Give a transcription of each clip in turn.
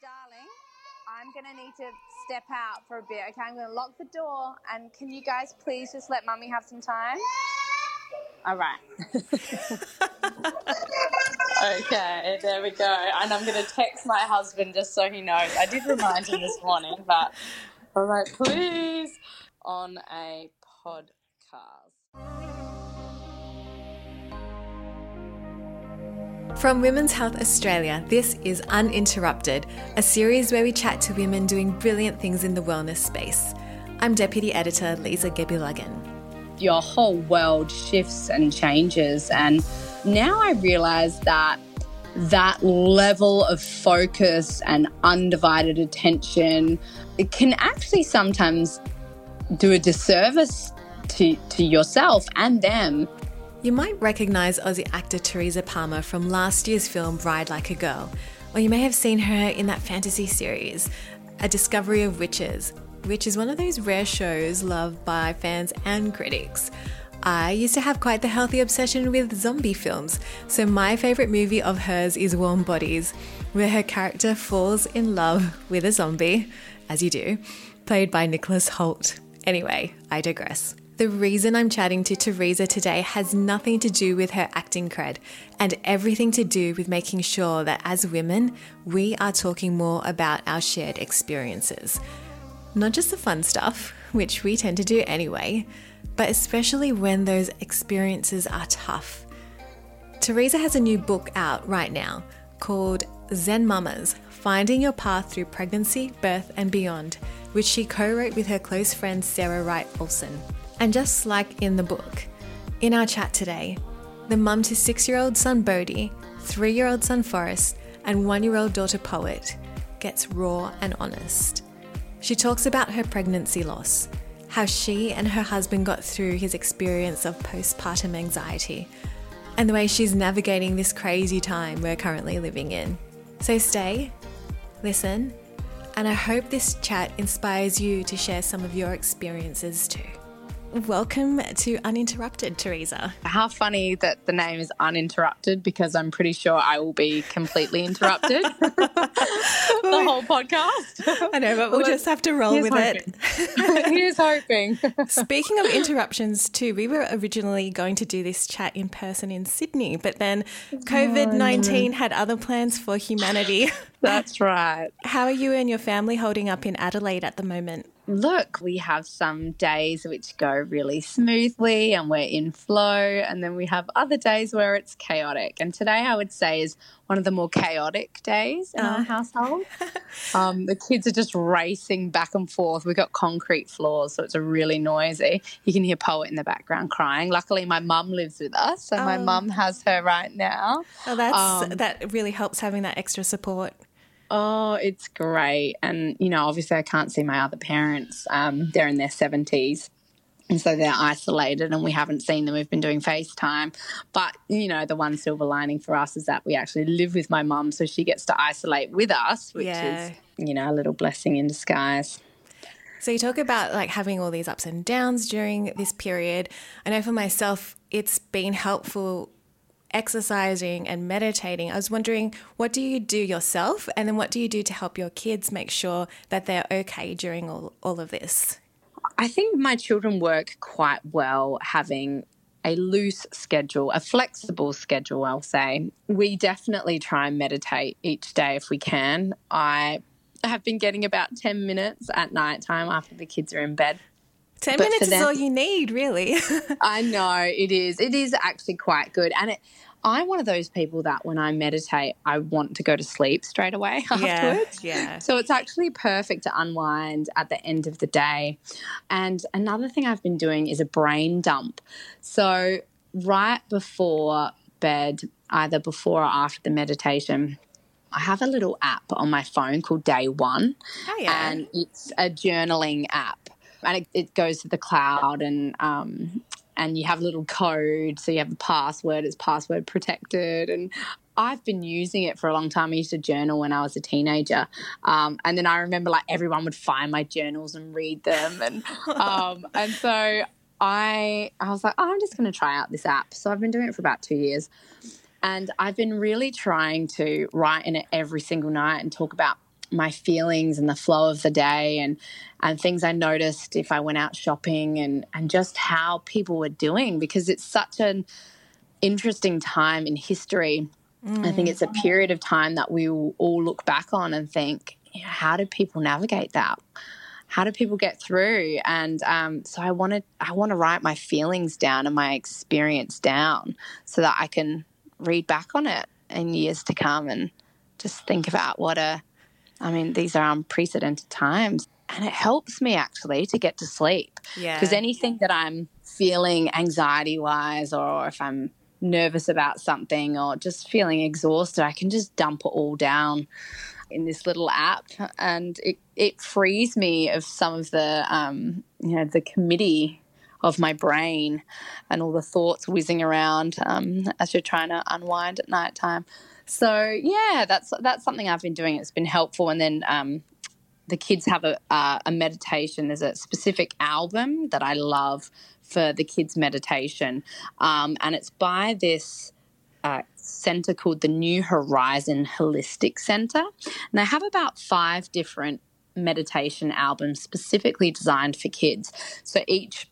darling, I'm going to need to step out for a bit. Okay, I'm going to lock the door. And can you guys please just let mummy have some time? All right. okay, there we go. And I'm going to text my husband just so he knows. I did remind him this morning, but all right, please, on a podcast. From Women's Health Australia, this is Uninterrupted, a series where we chat to women doing brilliant things in the wellness space. I'm Deputy Editor Lisa Gebbulagan. Your whole world shifts and changes, and now I realize that that level of focus and undivided attention can actually sometimes do a disservice to, to yourself and them you might recognise Aussie actor Teresa Palmer from last year's film Ride Like a Girl, or you may have seen her in that fantasy series, A Discovery of Witches, which is one of those rare shows loved by fans and critics. I used to have quite the healthy obsession with zombie films, so my favourite movie of hers is Warm Bodies, where her character falls in love with a zombie, as you do, played by Nicholas Hoult. Anyway, I digress. The reason I'm chatting to Teresa today has nothing to do with her acting cred and everything to do with making sure that as women, we are talking more about our shared experiences. Not just the fun stuff, which we tend to do anyway, but especially when those experiences are tough. Teresa has a new book out right now called Zen Mamas Finding Your Path Through Pregnancy, Birth, and Beyond, which she co wrote with her close friend Sarah Wright Olsen. And just like in the book, in our chat today, the mum to six year old son Bodhi, three year old son Forrest, and one year old daughter Poet gets raw and honest. She talks about her pregnancy loss, how she and her husband got through his experience of postpartum anxiety, and the way she's navigating this crazy time we're currently living in. So stay, listen, and I hope this chat inspires you to share some of your experiences too. Welcome to Uninterrupted, Teresa. How funny that the name is Uninterrupted because I'm pretty sure I will be completely interrupted the whole podcast. I know, but we'll just have to roll with hoping. it. Here's hoping. Speaking of interruptions, too, we were originally going to do this chat in person in Sydney, but then COVID 19 mm. had other plans for humanity. That's right. How are you and your family holding up in Adelaide at the moment? Look, we have some days which go really smoothly and we're in flow, and then we have other days where it's chaotic. And today, I would say, is one of the more chaotic days in uh. our uh-huh. household. um, the kids are just racing back and forth. We've got concrete floors, so it's really noisy. You can hear Poet in the background crying. Luckily, my mum lives with us, so oh. my mum has her right now. Oh, that's um, that really helps having that extra support. Oh, it's great. And, you know, obviously I can't see my other parents. Um, they're in their 70s. And so they're isolated and we haven't seen them. We've been doing FaceTime. But, you know, the one silver lining for us is that we actually live with my mum. So she gets to isolate with us, which yeah. is, you know, a little blessing in disguise. So you talk about like having all these ups and downs during this period. I know for myself, it's been helpful exercising and meditating, I was wondering what do you do yourself and then what do you do to help your kids make sure that they're okay during all, all of this? I think my children work quite well having a loose schedule, a flexible schedule, I'll say. We definitely try and meditate each day if we can. I have been getting about 10 minutes at night time after the kids are in bed. 10 but minutes them, is all you need, really. I know it is. It is actually quite good. And it, I'm one of those people that when I meditate, I want to go to sleep straight away afterwards. Yeah, yeah. So it's actually perfect to unwind at the end of the day. And another thing I've been doing is a brain dump. So right before bed, either before or after the meditation, I have a little app on my phone called Day One. Oh, yeah. And it's a journaling app. And it, it goes to the cloud and um, and you have a little code. So you have a password, it's password protected. And I've been using it for a long time. I used to journal when I was a teenager. Um, and then I remember like everyone would find my journals and read them. And, um, and so I, I was like, oh, I'm just going to try out this app. So I've been doing it for about two years. And I've been really trying to write in it every single night and talk about my feelings and the flow of the day and and things I noticed if I went out shopping and and just how people were doing because it's such an interesting time in history. Mm. I think it's a period of time that we will all look back on and think, you know, how did people navigate that? How do people get through? And um, so I wanted, I want to write my feelings down and my experience down so that I can read back on it in years to come and just think about what a, I mean, these are unprecedented times. And it helps me actually to get to sleep. Yeah. Because anything that I'm feeling anxiety wise, or if I'm nervous about something or just feeling exhausted, I can just dump it all down in this little app and it, it frees me of some of the um, you know the committee of my brain and all the thoughts whizzing around um, as you're trying to unwind at night time so yeah that's that's something i've been doing it's been helpful and then um, the kids have a, uh, a meditation there's a specific album that i love for the kids meditation um, and it's by this uh, center called the New Horizon Holistic Center. And they have about five different meditation albums specifically designed for kids. So each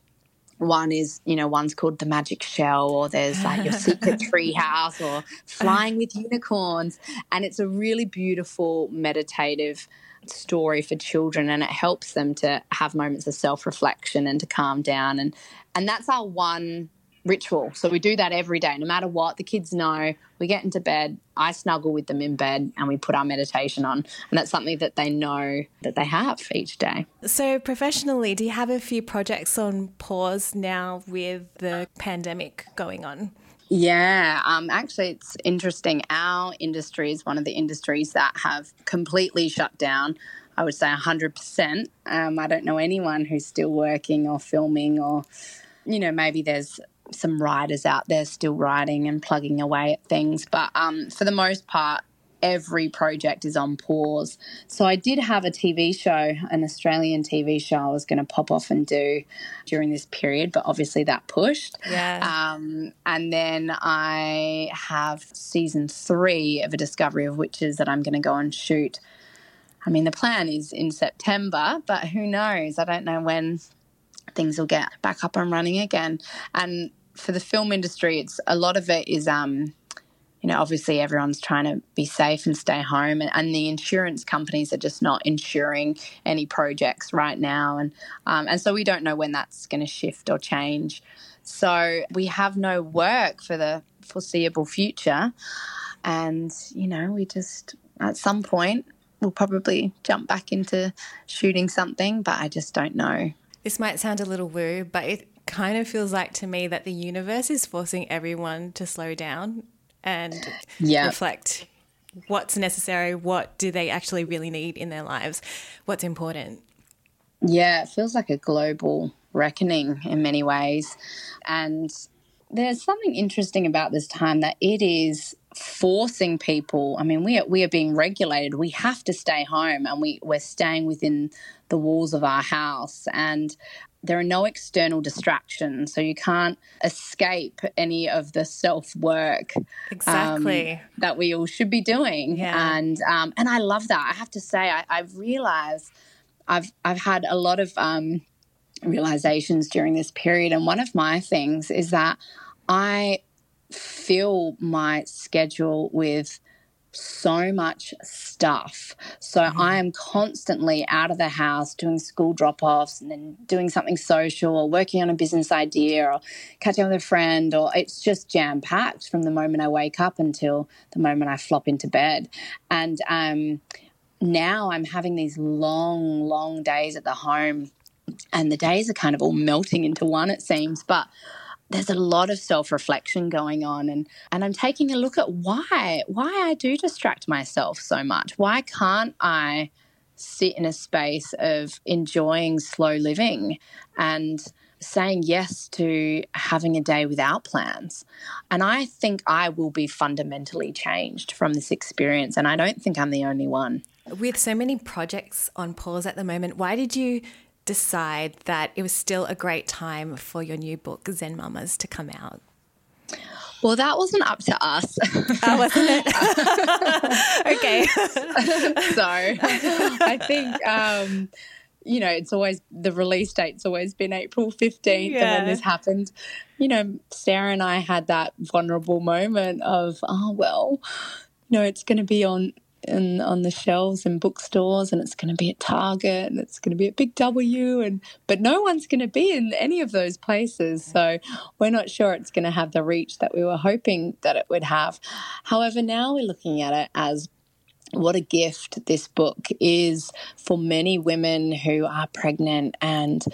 one is, you know, one's called The Magic Shell, or there's like Your Secret Tree House, or Flying with Unicorns. And it's a really beautiful meditative story for children and it helps them to have moments of self-reflection and to calm down and and that's our one ritual. So we do that every day, no matter what. The kids know we get into bed, I snuggle with them in bed, and we put our meditation on. And that's something that they know that they have each day. So, professionally, do you have a few projects on pause now with the pandemic going on? Yeah, um, actually, it's interesting. Our industry is one of the industries that have completely shut down. I would say 100%. Um, I don't know anyone who's still working or filming or you know, maybe there's some writers out there still writing and plugging away at things. But um, for the most part, every project is on pause. So I did have a TV show, an Australian TV show I was going to pop off and do during this period, but obviously that pushed. Yeah. Um, and then I have season three of A Discovery of Witches that I'm going to go and shoot. I mean, the plan is in September, but who knows? I don't know when things will get back up and running again. And for the film industry, it's a lot of it is, um, you know, obviously everyone's trying to be safe and stay home, and, and the insurance companies are just not insuring any projects right now, and um, and so we don't know when that's going to shift or change. So we have no work for the foreseeable future, and you know, we just at some point we'll probably jump back into shooting something, but I just don't know. This might sound a little woo, but it kind of feels like to me that the universe is forcing everyone to slow down and yep. reflect what's necessary, what do they actually really need in their lives, what's important. Yeah, it feels like a global reckoning in many ways. And there's something interesting about this time that it is forcing people. I mean, we are, we are being regulated. We have to stay home and we, we're staying within the walls of our house. And there are no external distractions. So you can't escape any of the self work exactly um, that we all should be doing. Yeah. And, um, and I love that. I have to say, I, I've realized I've, I've had a lot of um, realizations during this period. And one of my things is that I fill my schedule with so much stuff. So mm-hmm. I am constantly out of the house doing school drop offs and then doing something social or working on a business idea or catching up with a friend, or it's just jam packed from the moment I wake up until the moment I flop into bed. And um, now I'm having these long, long days at the home, and the days are kind of all melting into one, it seems. But there's a lot of self-reflection going on and and I'm taking a look at why why I do distract myself so much. Why can't I sit in a space of enjoying slow living and saying yes to having a day without plans. And I think I will be fundamentally changed from this experience and I don't think I'm the only one. With so many projects on pause at the moment, why did you decide that it was still a great time for your new book, Zen Mamas, to come out? Well, that wasn't up to us. Oh, wasn't it? okay. so I think, um, you know, it's always the release date's always been April 15th. Yeah. And when this happened, you know, Sarah and I had that vulnerable moment of, oh, well, you know, it's going to be on in, on the shelves in bookstores and it's going to be at Target and it's going to be at Big W and but no one's going to be in any of those places. So we're not sure it's going to have the reach that we were hoping that it would have. However now we're looking at it as what a gift this book is for many women who are pregnant and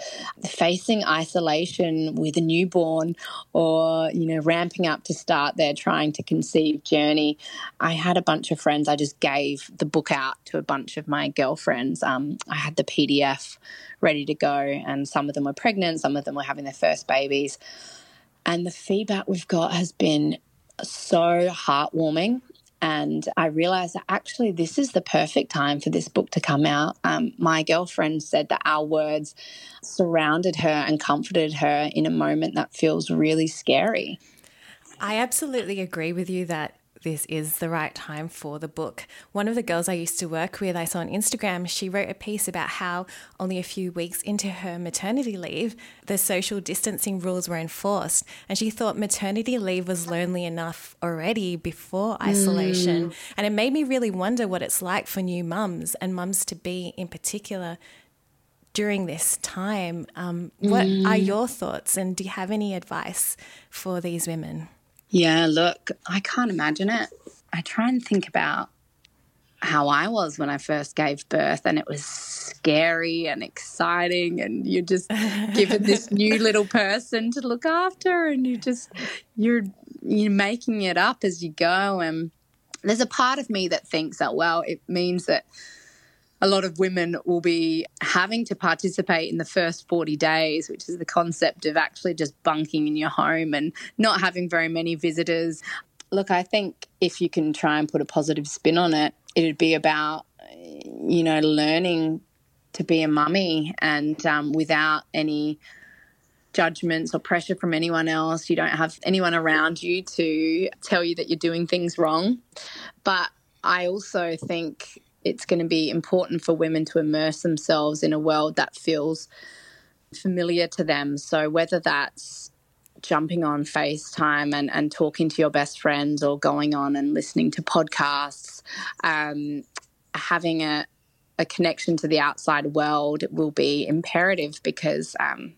facing isolation with a newborn or you know ramping up to start their trying to conceive journey. I had a bunch of friends. I just gave the book out to a bunch of my girlfriends. Um, i had the pdf ready to go and some of them were pregnant some of them were having their first babies. And the feedback we've got has been so heartwarming and I realized that actually this is the perfect time for this book to come out. Um, my girlfriend said that our words surrounded her and comforted her in a moment that feels really scary. I absolutely agree with you that this is the right time for the book. One of the girls I used to work with, I saw on Instagram, she wrote a piece about how only a few weeks into her maternity leave, the social distancing rules were enforced. And she thought maternity leave was lonely enough already before isolation. Mm. And it made me really wonder what it's like for new mums and mums to be in particular during this time. Um, what mm. are your thoughts? And do you have any advice for these women? Yeah, look, I can't imagine it. I try and think about how I was when I first gave birth, and it was scary and exciting, and you're just given this new little person to look after, and you just you're you're making it up as you go. And there's a part of me that thinks that well, it means that a lot of women will be having to participate in the first 40 days, which is the concept of actually just bunking in your home and not having very many visitors. Look, I think if you can try and put a positive spin on it, it'd be about, you know, learning to be a mummy and um, without any judgments or pressure from anyone else. You don't have anyone around you to tell you that you're doing things wrong. But I also think it's going to be important for women to immerse themselves in a world that feels familiar to them. So whether that's jumping on FaceTime and, and talking to your best friends or going on and listening to podcasts, um, having a, a connection to the outside world will be imperative because um,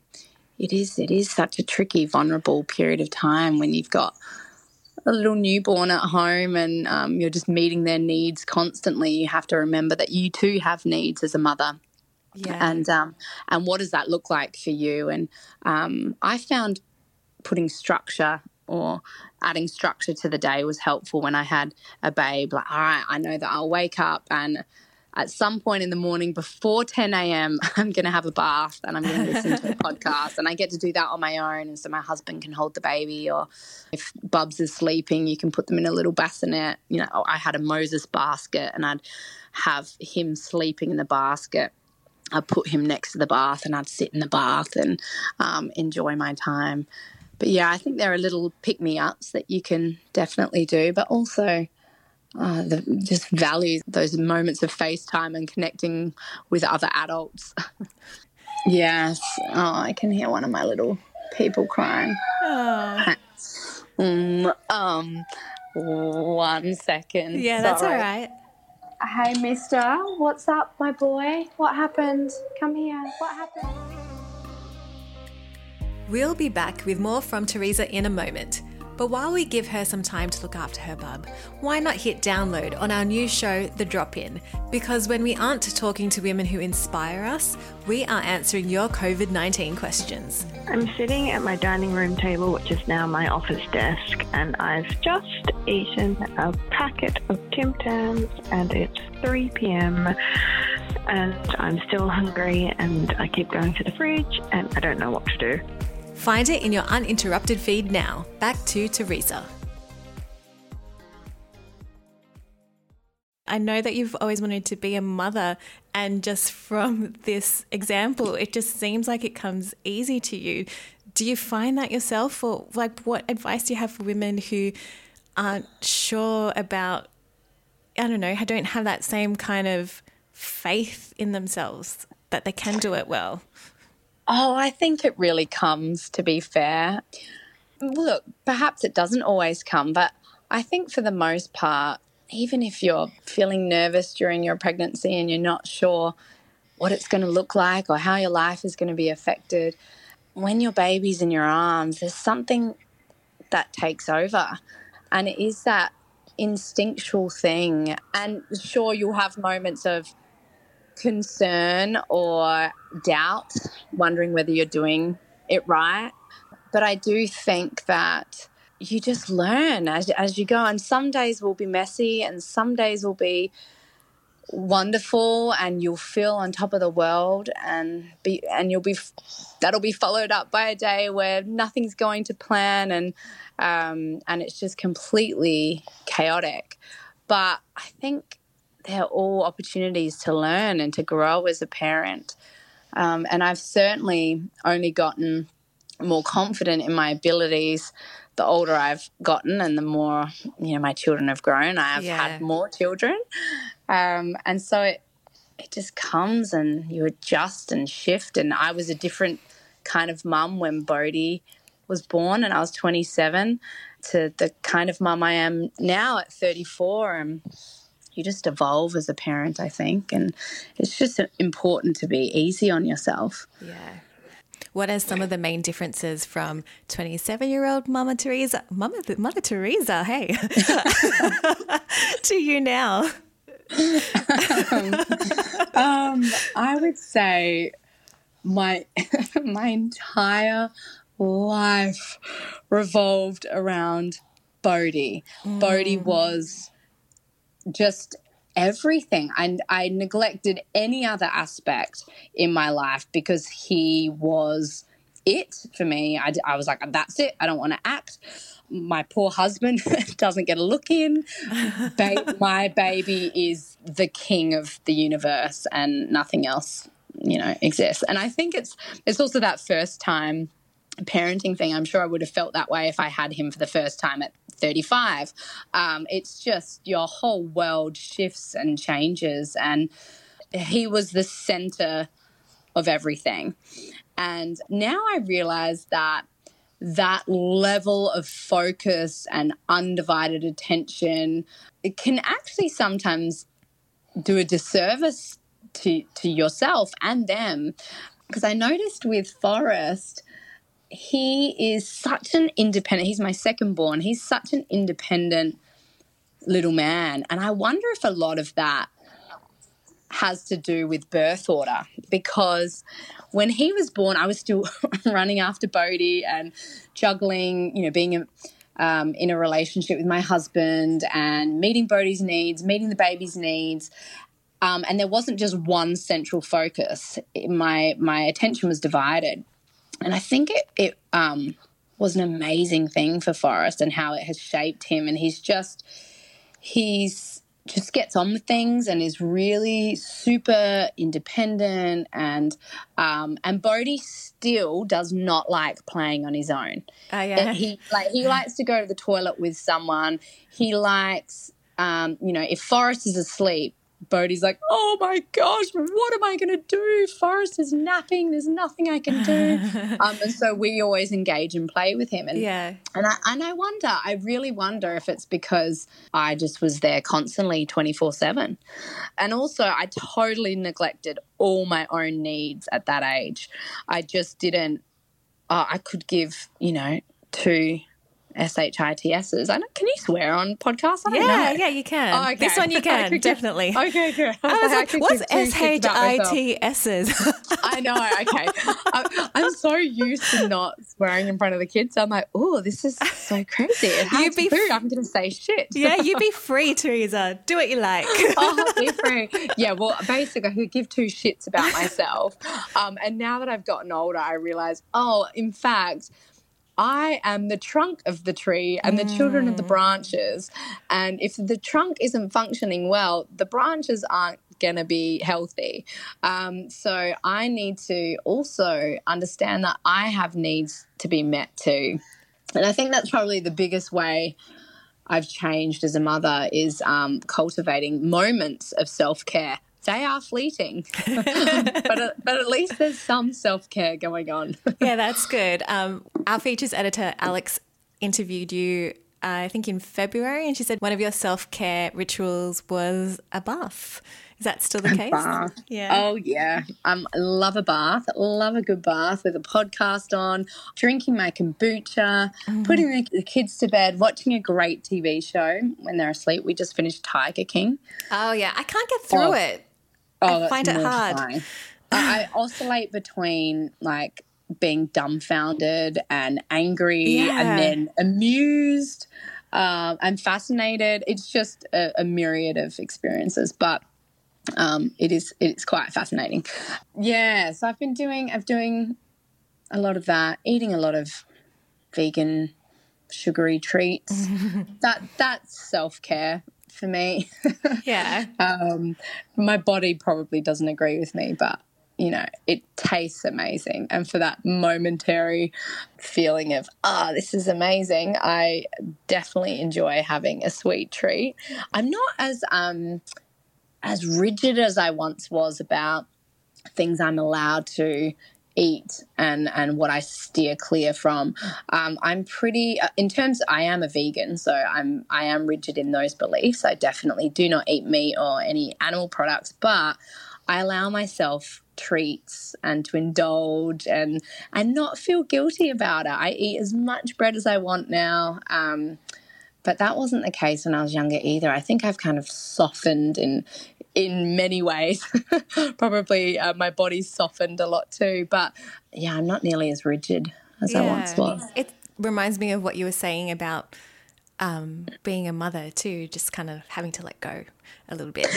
it is it is such a tricky, vulnerable period of time when you've got a little newborn at home and um, you're just meeting their needs constantly, you have to remember that you too have needs as a mother. Yeah. And um, and what does that look like for you? And um, I found putting structure or adding structure to the day was helpful when I had a babe. Like, all right, I know that I'll wake up and at some point in the morning before 10 a.m., I'm going to have a bath and I'm going to listen to a podcast. And I get to do that on my own. And so my husband can hold the baby. Or if Bubs is sleeping, you can put them in a little bassinet. You know, I had a Moses basket and I'd have him sleeping in the basket. I'd put him next to the bath and I'd sit in the bath and um, enjoy my time. But yeah, I think there are little pick me ups that you can definitely do, but also uh, the, just value those moments of FaceTime and connecting with other adults. yes. Oh, I can hear one of my little people crying. Oh. Um, um, one second. Yeah, that's Sorry. all right. Hey, mister. What's up, my boy? What happened? Come here. What happened? We'll be back with more from Teresa in a moment. But while we give her some time to look after her bub, why not hit download on our new show, The Drop In? Because when we aren't talking to women who inspire us, we are answering your COVID 19 questions. I'm sitting at my dining room table, which is now my office desk, and I've just eaten a packet of Tim Tams, and it's 3 pm. And I'm still hungry, and I keep going to the fridge, and I don't know what to do. Find it in your uninterrupted feed now. Back to Teresa. I know that you've always wanted to be a mother, and just from this example, it just seems like it comes easy to you. Do you find that yourself, or like what advice do you have for women who aren't sure about, I don't know, don't have that same kind of faith in themselves that they can do it well? Oh, I think it really comes, to be fair. Look, perhaps it doesn't always come, but I think for the most part, even if you're feeling nervous during your pregnancy and you're not sure what it's going to look like or how your life is going to be affected, when your baby's in your arms, there's something that takes over. And it is that instinctual thing. And sure, you'll have moments of concern or doubt, wondering whether you're doing it right. But I do think that you just learn as, as you go. And some days will be messy and some days will be wonderful and you'll feel on top of the world and be and you'll be that'll be followed up by a day where nothing's going to plan and um, and it's just completely chaotic but i think they're all opportunities to learn and to grow as a parent um, and i've certainly only gotten more confident in my abilities the older I've gotten and the more you know my children have grown. I've yeah. had more children, um, and so it it just comes and you adjust and shift. And I was a different kind of mum when Bodhi was born, and I was 27 to the kind of mum I am now at 34. And you just evolve as a parent, I think, and it's just important to be easy on yourself. Yeah. What are some of the main differences from 27 year old Mama Teresa, Mama, Mother Teresa, hey, to you now? um, um, I would say my my entire life revolved around Bodhi. Mm. Bodhi was just everything. And I neglected any other aspect in my life because he was it for me. I, I was like, that's it. I don't want to act. My poor husband doesn't get a look in. Ba- my baby is the king of the universe and nothing else, you know, exists. And I think it's it's also that first time parenting thing. I'm sure I would have felt that way if I had him for the first time at 35. Um, it's just your whole world shifts and changes. And he was the center of everything. And now I realize that that level of focus and undivided attention can actually sometimes do a disservice to to yourself and them because I noticed with Forrest he is such an independent, he's my second born, he's such an independent little man. And I wonder if a lot of that has to do with birth order because when he was born, I was still running after Bodhi and juggling, you know, being um, in a relationship with my husband and meeting Bodhi's needs, meeting the baby's needs. Um, and there wasn't just one central focus. My my attention was divided. And I think it, it um, was an amazing thing for Forrest and how it has shaped him. And he's just, he's just gets on with things and is really super independent and um, and Bodhi still does not like playing on his own. Oh yeah. He like he likes to go to the toilet with someone. He likes um, you know, if Forrest is asleep, Bodhi's like, oh my gosh, what am I going to do? Forrest is napping. There's nothing I can do. um, and so we always engage and play with him. And, yeah. and, I, and I wonder, I really wonder if it's because I just was there constantly 24 7. And also, I totally neglected all my own needs at that age. I just didn't, uh, I could give, you know, two S-H-I-T-S's. I can you swear on podcasts? yeah, know. yeah, you can. Oh, okay. This one you can, definitely. Okay, good. I was like, what's S-H-I-T-S's? I know, okay. I, am so used to not swearing in front of the kids. I'm like, oh, this is so crazy. It has you be food. I'm going to say shit. Yeah, you be free, Teresa. Do what you like. oh, be free. Yeah, well, basically, I could give two shits about myself. Um, and now that I've gotten older, I realize, oh, in fact, I am the trunk of the tree and the mm. children of the mm. branches. And if the trunk isn't functioning well, the branches aren't going to be healthy. Um, so I need to also understand that I have needs to be met too. And I think that's probably the biggest way I've changed as a mother is um, cultivating moments of self care. They are fleeting, but, uh, but at least there's some self care going on. yeah, that's good. Um, our features editor, Alex, interviewed you I think in February, and she said one of your self care rituals was a bath. Is that still the case? Bath. Yeah. Oh yeah. Um, I love a bath. Love a good bath with a podcast on, drinking my kombucha, mm. putting the, the, kids to bed, watching a great TV show when they're asleep. We just finished Tiger King. Oh yeah, I can't get through oh. it. Oh, I find it hard. I oscillate between like being dumbfounded and angry yeah. and then amused um, and fascinated. It's just a, a myriad of experiences, but um, it is it's quite fascinating. Yeah, so I've been doing I've doing a lot of that, eating a lot of vegan sugary treats. that that's self care for me. Yeah. um, my body probably doesn't agree with me, but you know, it tastes amazing. And for that momentary feeling of, ah, oh, this is amazing, I definitely enjoy having a sweet treat. I'm not as um as rigid as I once was about things I'm allowed to eat and and what I steer clear from. Um, I'm pretty uh, in terms. I am a vegan, so I'm I am rigid in those beliefs. I definitely do not eat meat or any animal products, but I allow myself treats and to indulge and and not feel guilty about it. I eat as much bread as I want now. Um, but that wasn't the case when I was younger either. I think I've kind of softened in in many ways. Probably uh, my body's softened a lot too. But yeah, I'm not nearly as rigid as yeah. I once was. It reminds me of what you were saying about um, being a mother too, just kind of having to let go a little bit.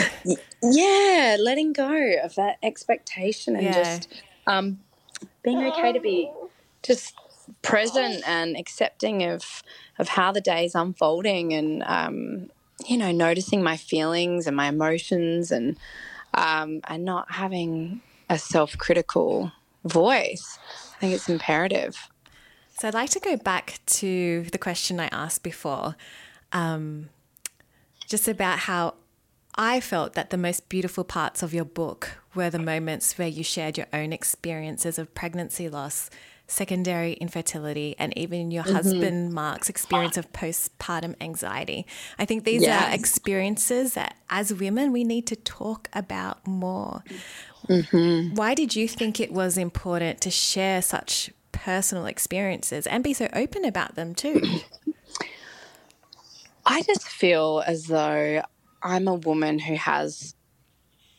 Yeah, letting go of that expectation and yeah. just um, being okay to be just present and accepting of of how the day is unfolding and um, you know noticing my feelings and my emotions and um, and not having a self critical voice. I think it's imperative. So I'd like to go back to the question I asked before, um, just about how I felt that the most beautiful parts of your book were the moments where you shared your own experiences of pregnancy loss, secondary infertility, and even your mm-hmm. husband Mark's experience of postpartum anxiety. I think these yes. are experiences that as women we need to talk about more. Mm-hmm. Why did you think it was important to share such personal experiences and be so open about them too? I just feel as though I'm a woman who has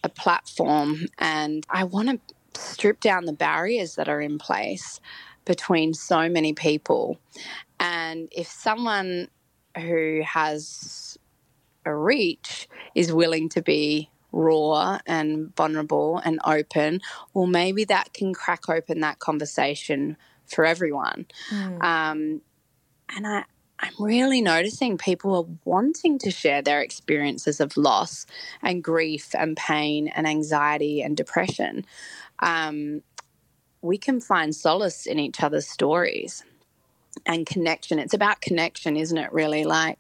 a platform and I want to strip down the barriers that are in place between so many people. And if someone who has a reach is willing to be raw and vulnerable and open, well, maybe that can crack open that conversation for everyone. Mm. Um, and I, I'm really noticing people are wanting to share their experiences of loss and grief and pain and anxiety and depression. Um, we can find solace in each other's stories and connection. It's about connection, isn't it? Really, like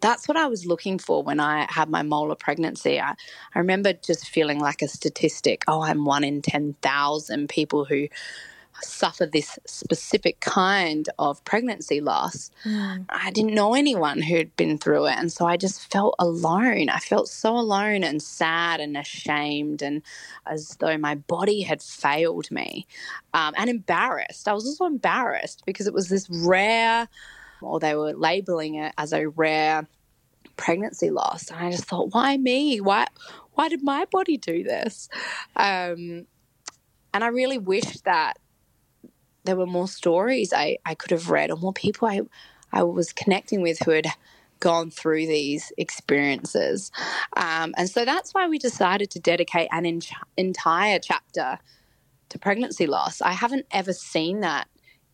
that's what I was looking for when I had my molar pregnancy. I, I remember just feeling like a statistic. Oh, I'm one in 10,000 people who suffer this specific kind of pregnancy loss. Mm. I didn't know anyone who'd been through it. And so I just felt alone. I felt so alone and sad and ashamed and as though my body had failed me um, and embarrassed. I was also embarrassed because it was this rare, or they were labeling it as a rare pregnancy loss. And I just thought, why me? Why, why did my body do this? Um, and I really wish that there were more stories I, I could have read or more people I, I was connecting with who had gone through these experiences. Um, and so that's why we decided to dedicate an entire chapter to pregnancy loss. I haven't ever seen that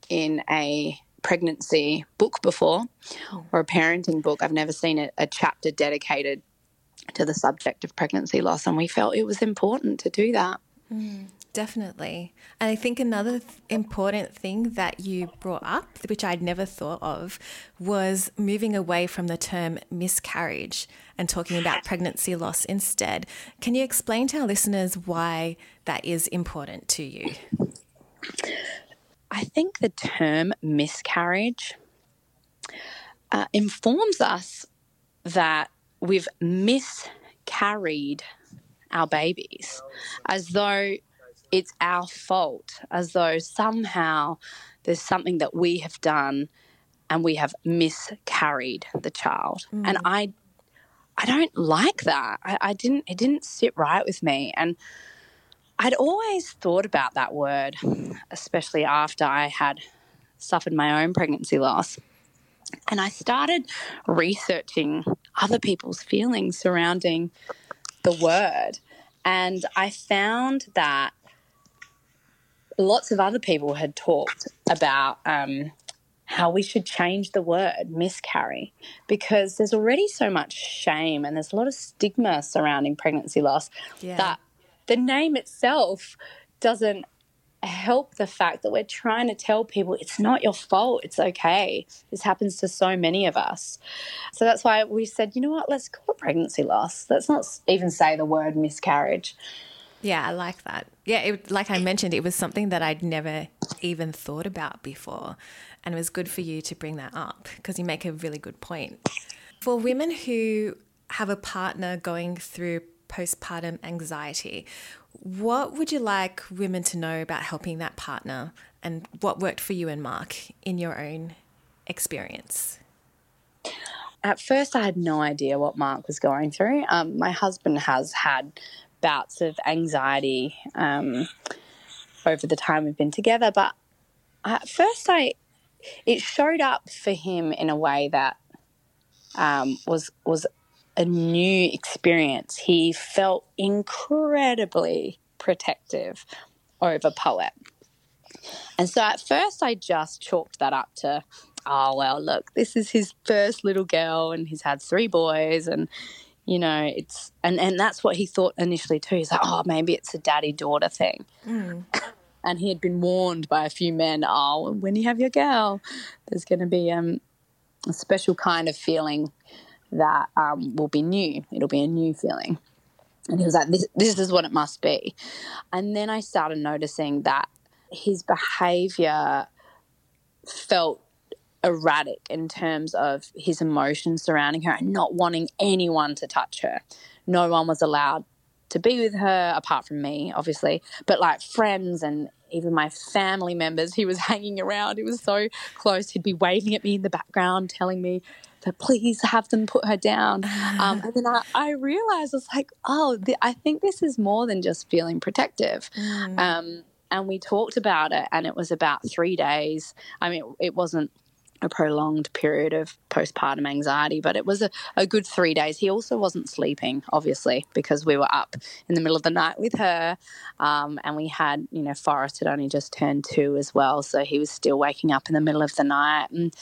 in a pregnancy book before or a parenting book. I've never seen a, a chapter dedicated to the subject of pregnancy loss, and we felt it was important to do that. Mm, definitely. And I think another th- important thing that you brought up, which I'd never thought of, was moving away from the term miscarriage and talking about pregnancy loss instead. Can you explain to our listeners why that is important to you? I think the term miscarriage uh, informs us that we've miscarried our babies as though it's our fault, as though somehow there's something that we have done and we have miscarried the child. Mm. And I I don't like that. I, I didn't it didn't sit right with me. And I'd always thought about that word, especially after I had suffered my own pregnancy loss. And I started researching other people's feelings surrounding the word. And I found that lots of other people had talked about um, how we should change the word miscarry because there's already so much shame and there's a lot of stigma surrounding pregnancy loss yeah. that the name itself doesn't help the fact that we're trying to tell people it's not your fault. It's okay. This happens to so many of us. So that's why we said, you know what, let's call it pregnancy loss. Let's not even say the word miscarriage. Yeah, I like that. Yeah, it, like I mentioned, it was something that I'd never even thought about before. And it was good for you to bring that up because you make a really good point. For women who have a partner going through postpartum anxiety, what would you like women to know about helping that partner and what worked for you and Mark in your own experience? At first, I had no idea what Mark was going through. Um, my husband has had bouts of anxiety um, over the time we've been together, but at first, I it showed up for him in a way that um, was was a new experience. He felt incredibly protective over Poet. And so at first I just chalked that up to, oh, well, look, this is his first little girl and he's had three boys and, you know, it's, and, and that's what he thought initially too. He's like, oh, maybe it's a daddy daughter thing. Mm. And he had been warned by a few men, oh, when you have your girl, there's going to be um, a special kind of feeling that um, will be new. It'll be a new feeling. And he was like, this, this is what it must be. And then I started noticing that his behavior felt erratic in terms of his emotions surrounding her and not wanting anyone to touch her. No one was allowed to be with her apart from me, obviously, but like friends and even my family members, he was hanging around. He was so close. He'd be waving at me in the background, telling me to please have them put her down. Um, and then I, I realized I was like, oh, the, I think this is more than just feeling protective. Mm. Um, and we talked about it, and it was about three days. I mean, it wasn't a prolonged period of postpartum anxiety, but it was a, a good three days. He also wasn't sleeping, obviously, because we were up in the middle of the night with her. Um, and we had, you know, Forrest had only just turned two as well. So he was still waking up in the middle of the night. And,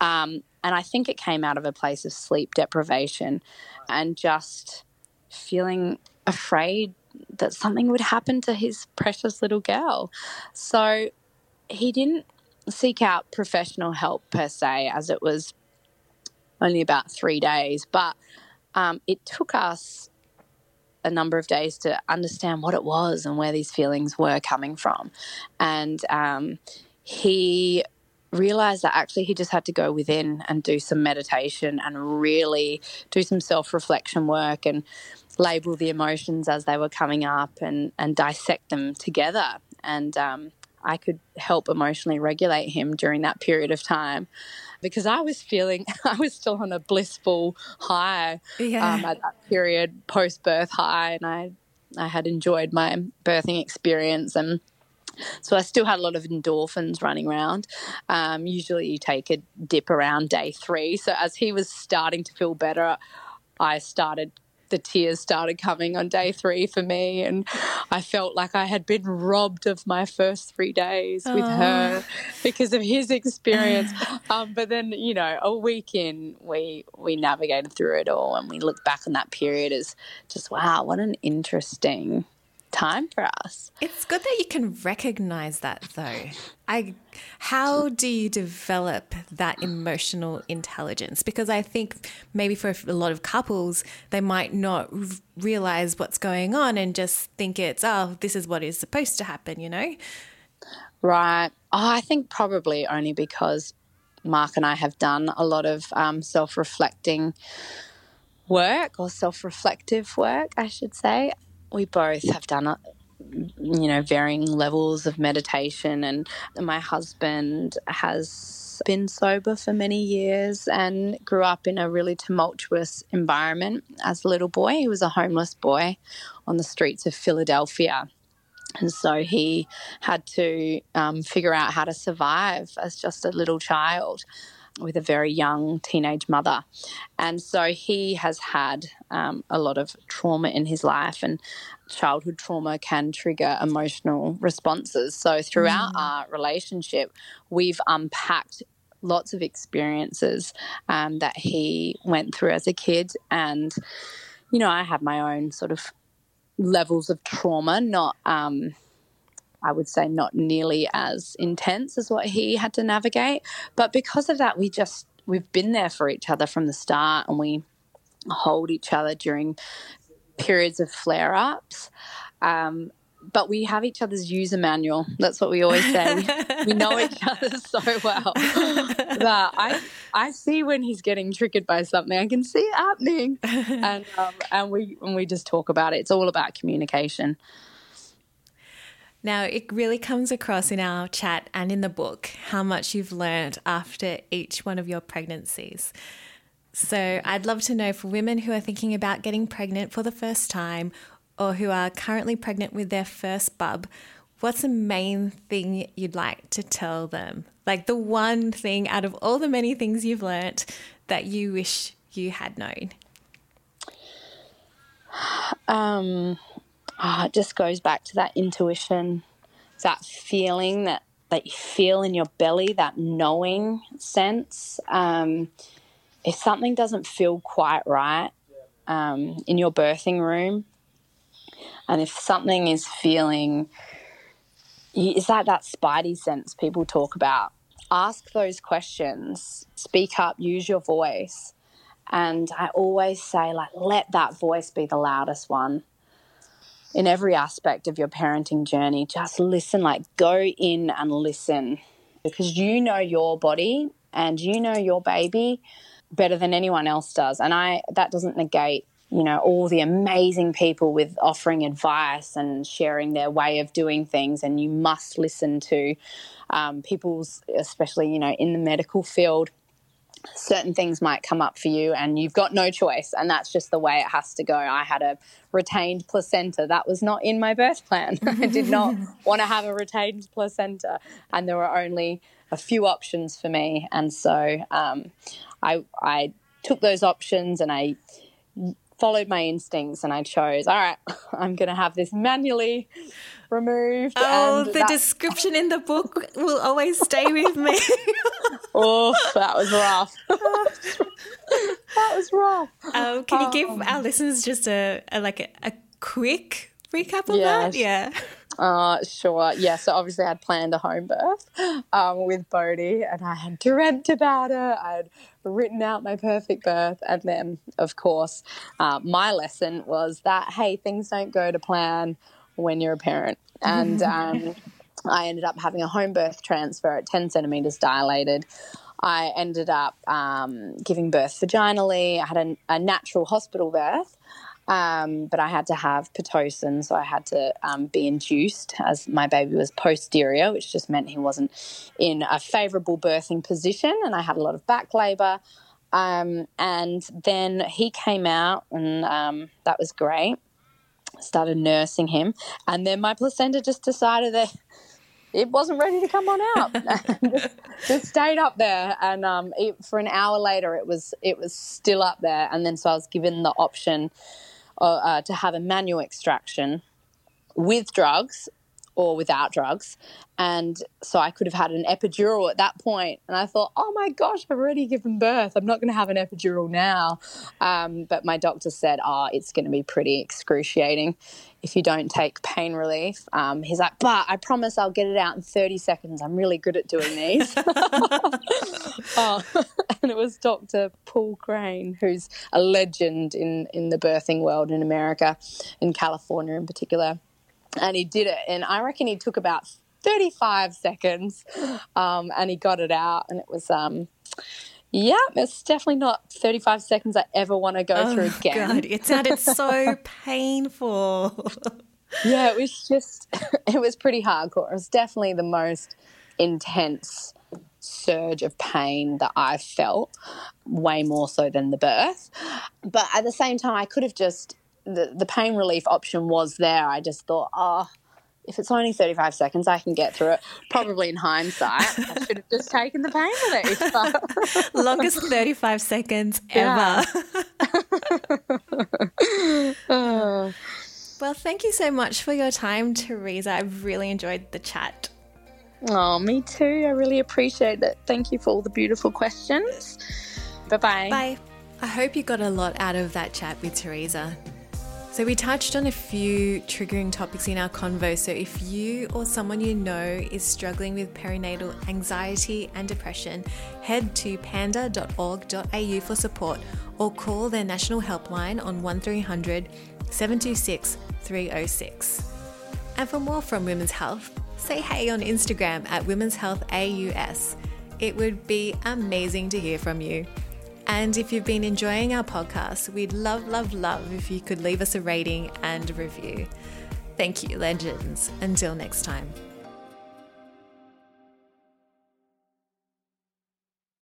um, and I think it came out of a place of sleep deprivation and just feeling afraid that something would happen to his precious little girl. So he didn't seek out professional help per se, as it was only about three days, but um, it took us a number of days to understand what it was and where these feelings were coming from. And um, he realized that actually he just had to go within and do some meditation and really do some self reflection work and label the emotions as they were coming up and, and dissect them together. And um, I could help emotionally regulate him during that period of time because I was feeling, I was still on a blissful high yeah. um, at that period, post birth high, and I, I had enjoyed my birthing experience and so I still had a lot of endorphins running around. Um, usually you take a dip around day three. So as he was starting to feel better, I started the tears started coming on day three for me. And I felt like I had been robbed of my first three days with her because of his experience. um, but then, you know, a week in, we, we navigated through it all and we look back on that period as just, wow, what an interesting time for us. It's good that you can recognize that though. I how do you develop that emotional intelligence? Because I think maybe for a lot of couples they might not realize what's going on and just think it's oh this is what is supposed to happen, you know? Right. Oh, I think probably only because Mark and I have done a lot of um, self-reflecting work or self-reflective work, I should say we both have done you know varying levels of meditation and my husband has been sober for many years and grew up in a really tumultuous environment as a little boy. He was a homeless boy on the streets of philadelphia. And so he had to um, figure out how to survive as just a little child with a very young teenage mother. And so he has had um, a lot of trauma in his life, and childhood trauma can trigger emotional responses. So throughout mm. our relationship, we've unpacked lots of experiences um, that he went through as a kid. And, you know, I have my own sort of levels of trauma, not. Um, I would say not nearly as intense as what he had to navigate. But because of that, we just, we've been there for each other from the start and we hold each other during periods of flare ups. Um, but we have each other's user manual. That's what we always say. we, we know each other so well that I I see when he's getting triggered by something. I can see it happening, and um, and we and we just talk about it. It's all about communication. Now, it really comes across in our chat and in the book how much you've learned after each one of your pregnancies. So, I'd love to know for women who are thinking about getting pregnant for the first time or who are currently pregnant with their first bub, what's the main thing you'd like to tell them? Like the one thing out of all the many things you've learnt that you wish you had known? Um, oh, it just goes back to that intuition, that feeling that, that you feel in your belly, that knowing sense. Um, if something doesn't feel quite right um, in your birthing room, and if something is feeling, is that that spidey sense people talk about? Ask those questions, speak up, use your voice. And I always say, like, let that voice be the loudest one in every aspect of your parenting journey, just listen, like go in and listen because you know your body and you know your baby better than anyone else does. And I that doesn't negate, you know, all the amazing people with offering advice and sharing their way of doing things. And you must listen to um, people's, especially, you know, in the medical field, certain things might come up for you and you've got no choice and that's just the way it has to go. I had a retained placenta. That was not in my birth plan. I did not want to have a retained placenta and there were only a few options for me. And so um, I, I took those options and i followed my instincts and i chose all right i'm going to have this manually removed. Oh, the that- description in the book will always stay with me. oh, that was rough. that was rough. Um, can you give um, our listeners just a, a like a, a, quick recap of yes. that? Yeah. Uh, sure. Yeah. So obviously, I'd planned a home birth um, with Bodhi, and I had dreamt about it. I had written out my perfect birth, and then, of course, uh, my lesson was that hey, things don't go to plan when you're a parent. And um, I ended up having a home birth transfer at 10 centimeters dilated. I ended up um, giving birth vaginally. I had a, a natural hospital birth, um, but I had to have Pitocin, so I had to um, be induced as my baby was posterior, which just meant he wasn't in a favourable birthing position, and I had a lot of back labour. Um, and then he came out, and um, that was great started nursing him, and then my placenta just decided that it wasn't ready to come on out. just, just, stayed up there, and um, it, for an hour later, it was it was still up there. And then so I was given the option uh, to have a manual extraction with drugs or without drugs. And so I could have had an epidural at that point. And I thought, oh my gosh, I've already given birth. I'm not going to have an epidural now. Um, but my doctor said, oh, it's going to be pretty excruciating if you don't take pain relief. Um, he's like, but I promise I'll get it out in 30 seconds. I'm really good at doing these. oh, and it was Dr. Paul Crane, who's a legend in, in the birthing world in America, in California in particular and he did it. And I reckon he took about 35 seconds um, and he got it out. And it was, um, yeah, it's definitely not 35 seconds I ever want to go oh, through again. God, it sounded so painful. yeah, it was just, it was pretty hardcore. It was definitely the most intense surge of pain that I felt, way more so than the birth. But at the same time, I could have just the, the pain relief option was there. I just thought, oh, if it's only 35 seconds, I can get through it. Probably in hindsight, I should have just taken the pain relief. Longest 35 seconds ever. well, thank you so much for your time, Teresa. I've really enjoyed the chat. Oh, me too. I really appreciate it. Thank you for all the beautiful questions. Bye-bye. Bye. I hope you got a lot out of that chat with Teresa. So, we touched on a few triggering topics in our convo. So, if you or someone you know is struggling with perinatal anxiety and depression, head to panda.org.au for support or call their national helpline on 1300 726 306. And for more from Women's Health, say hey on Instagram at Women's Health AUS. It would be amazing to hear from you. And if you've been enjoying our podcast, we'd love, love, love if you could leave us a rating and review. Thank you, legends. Until next time.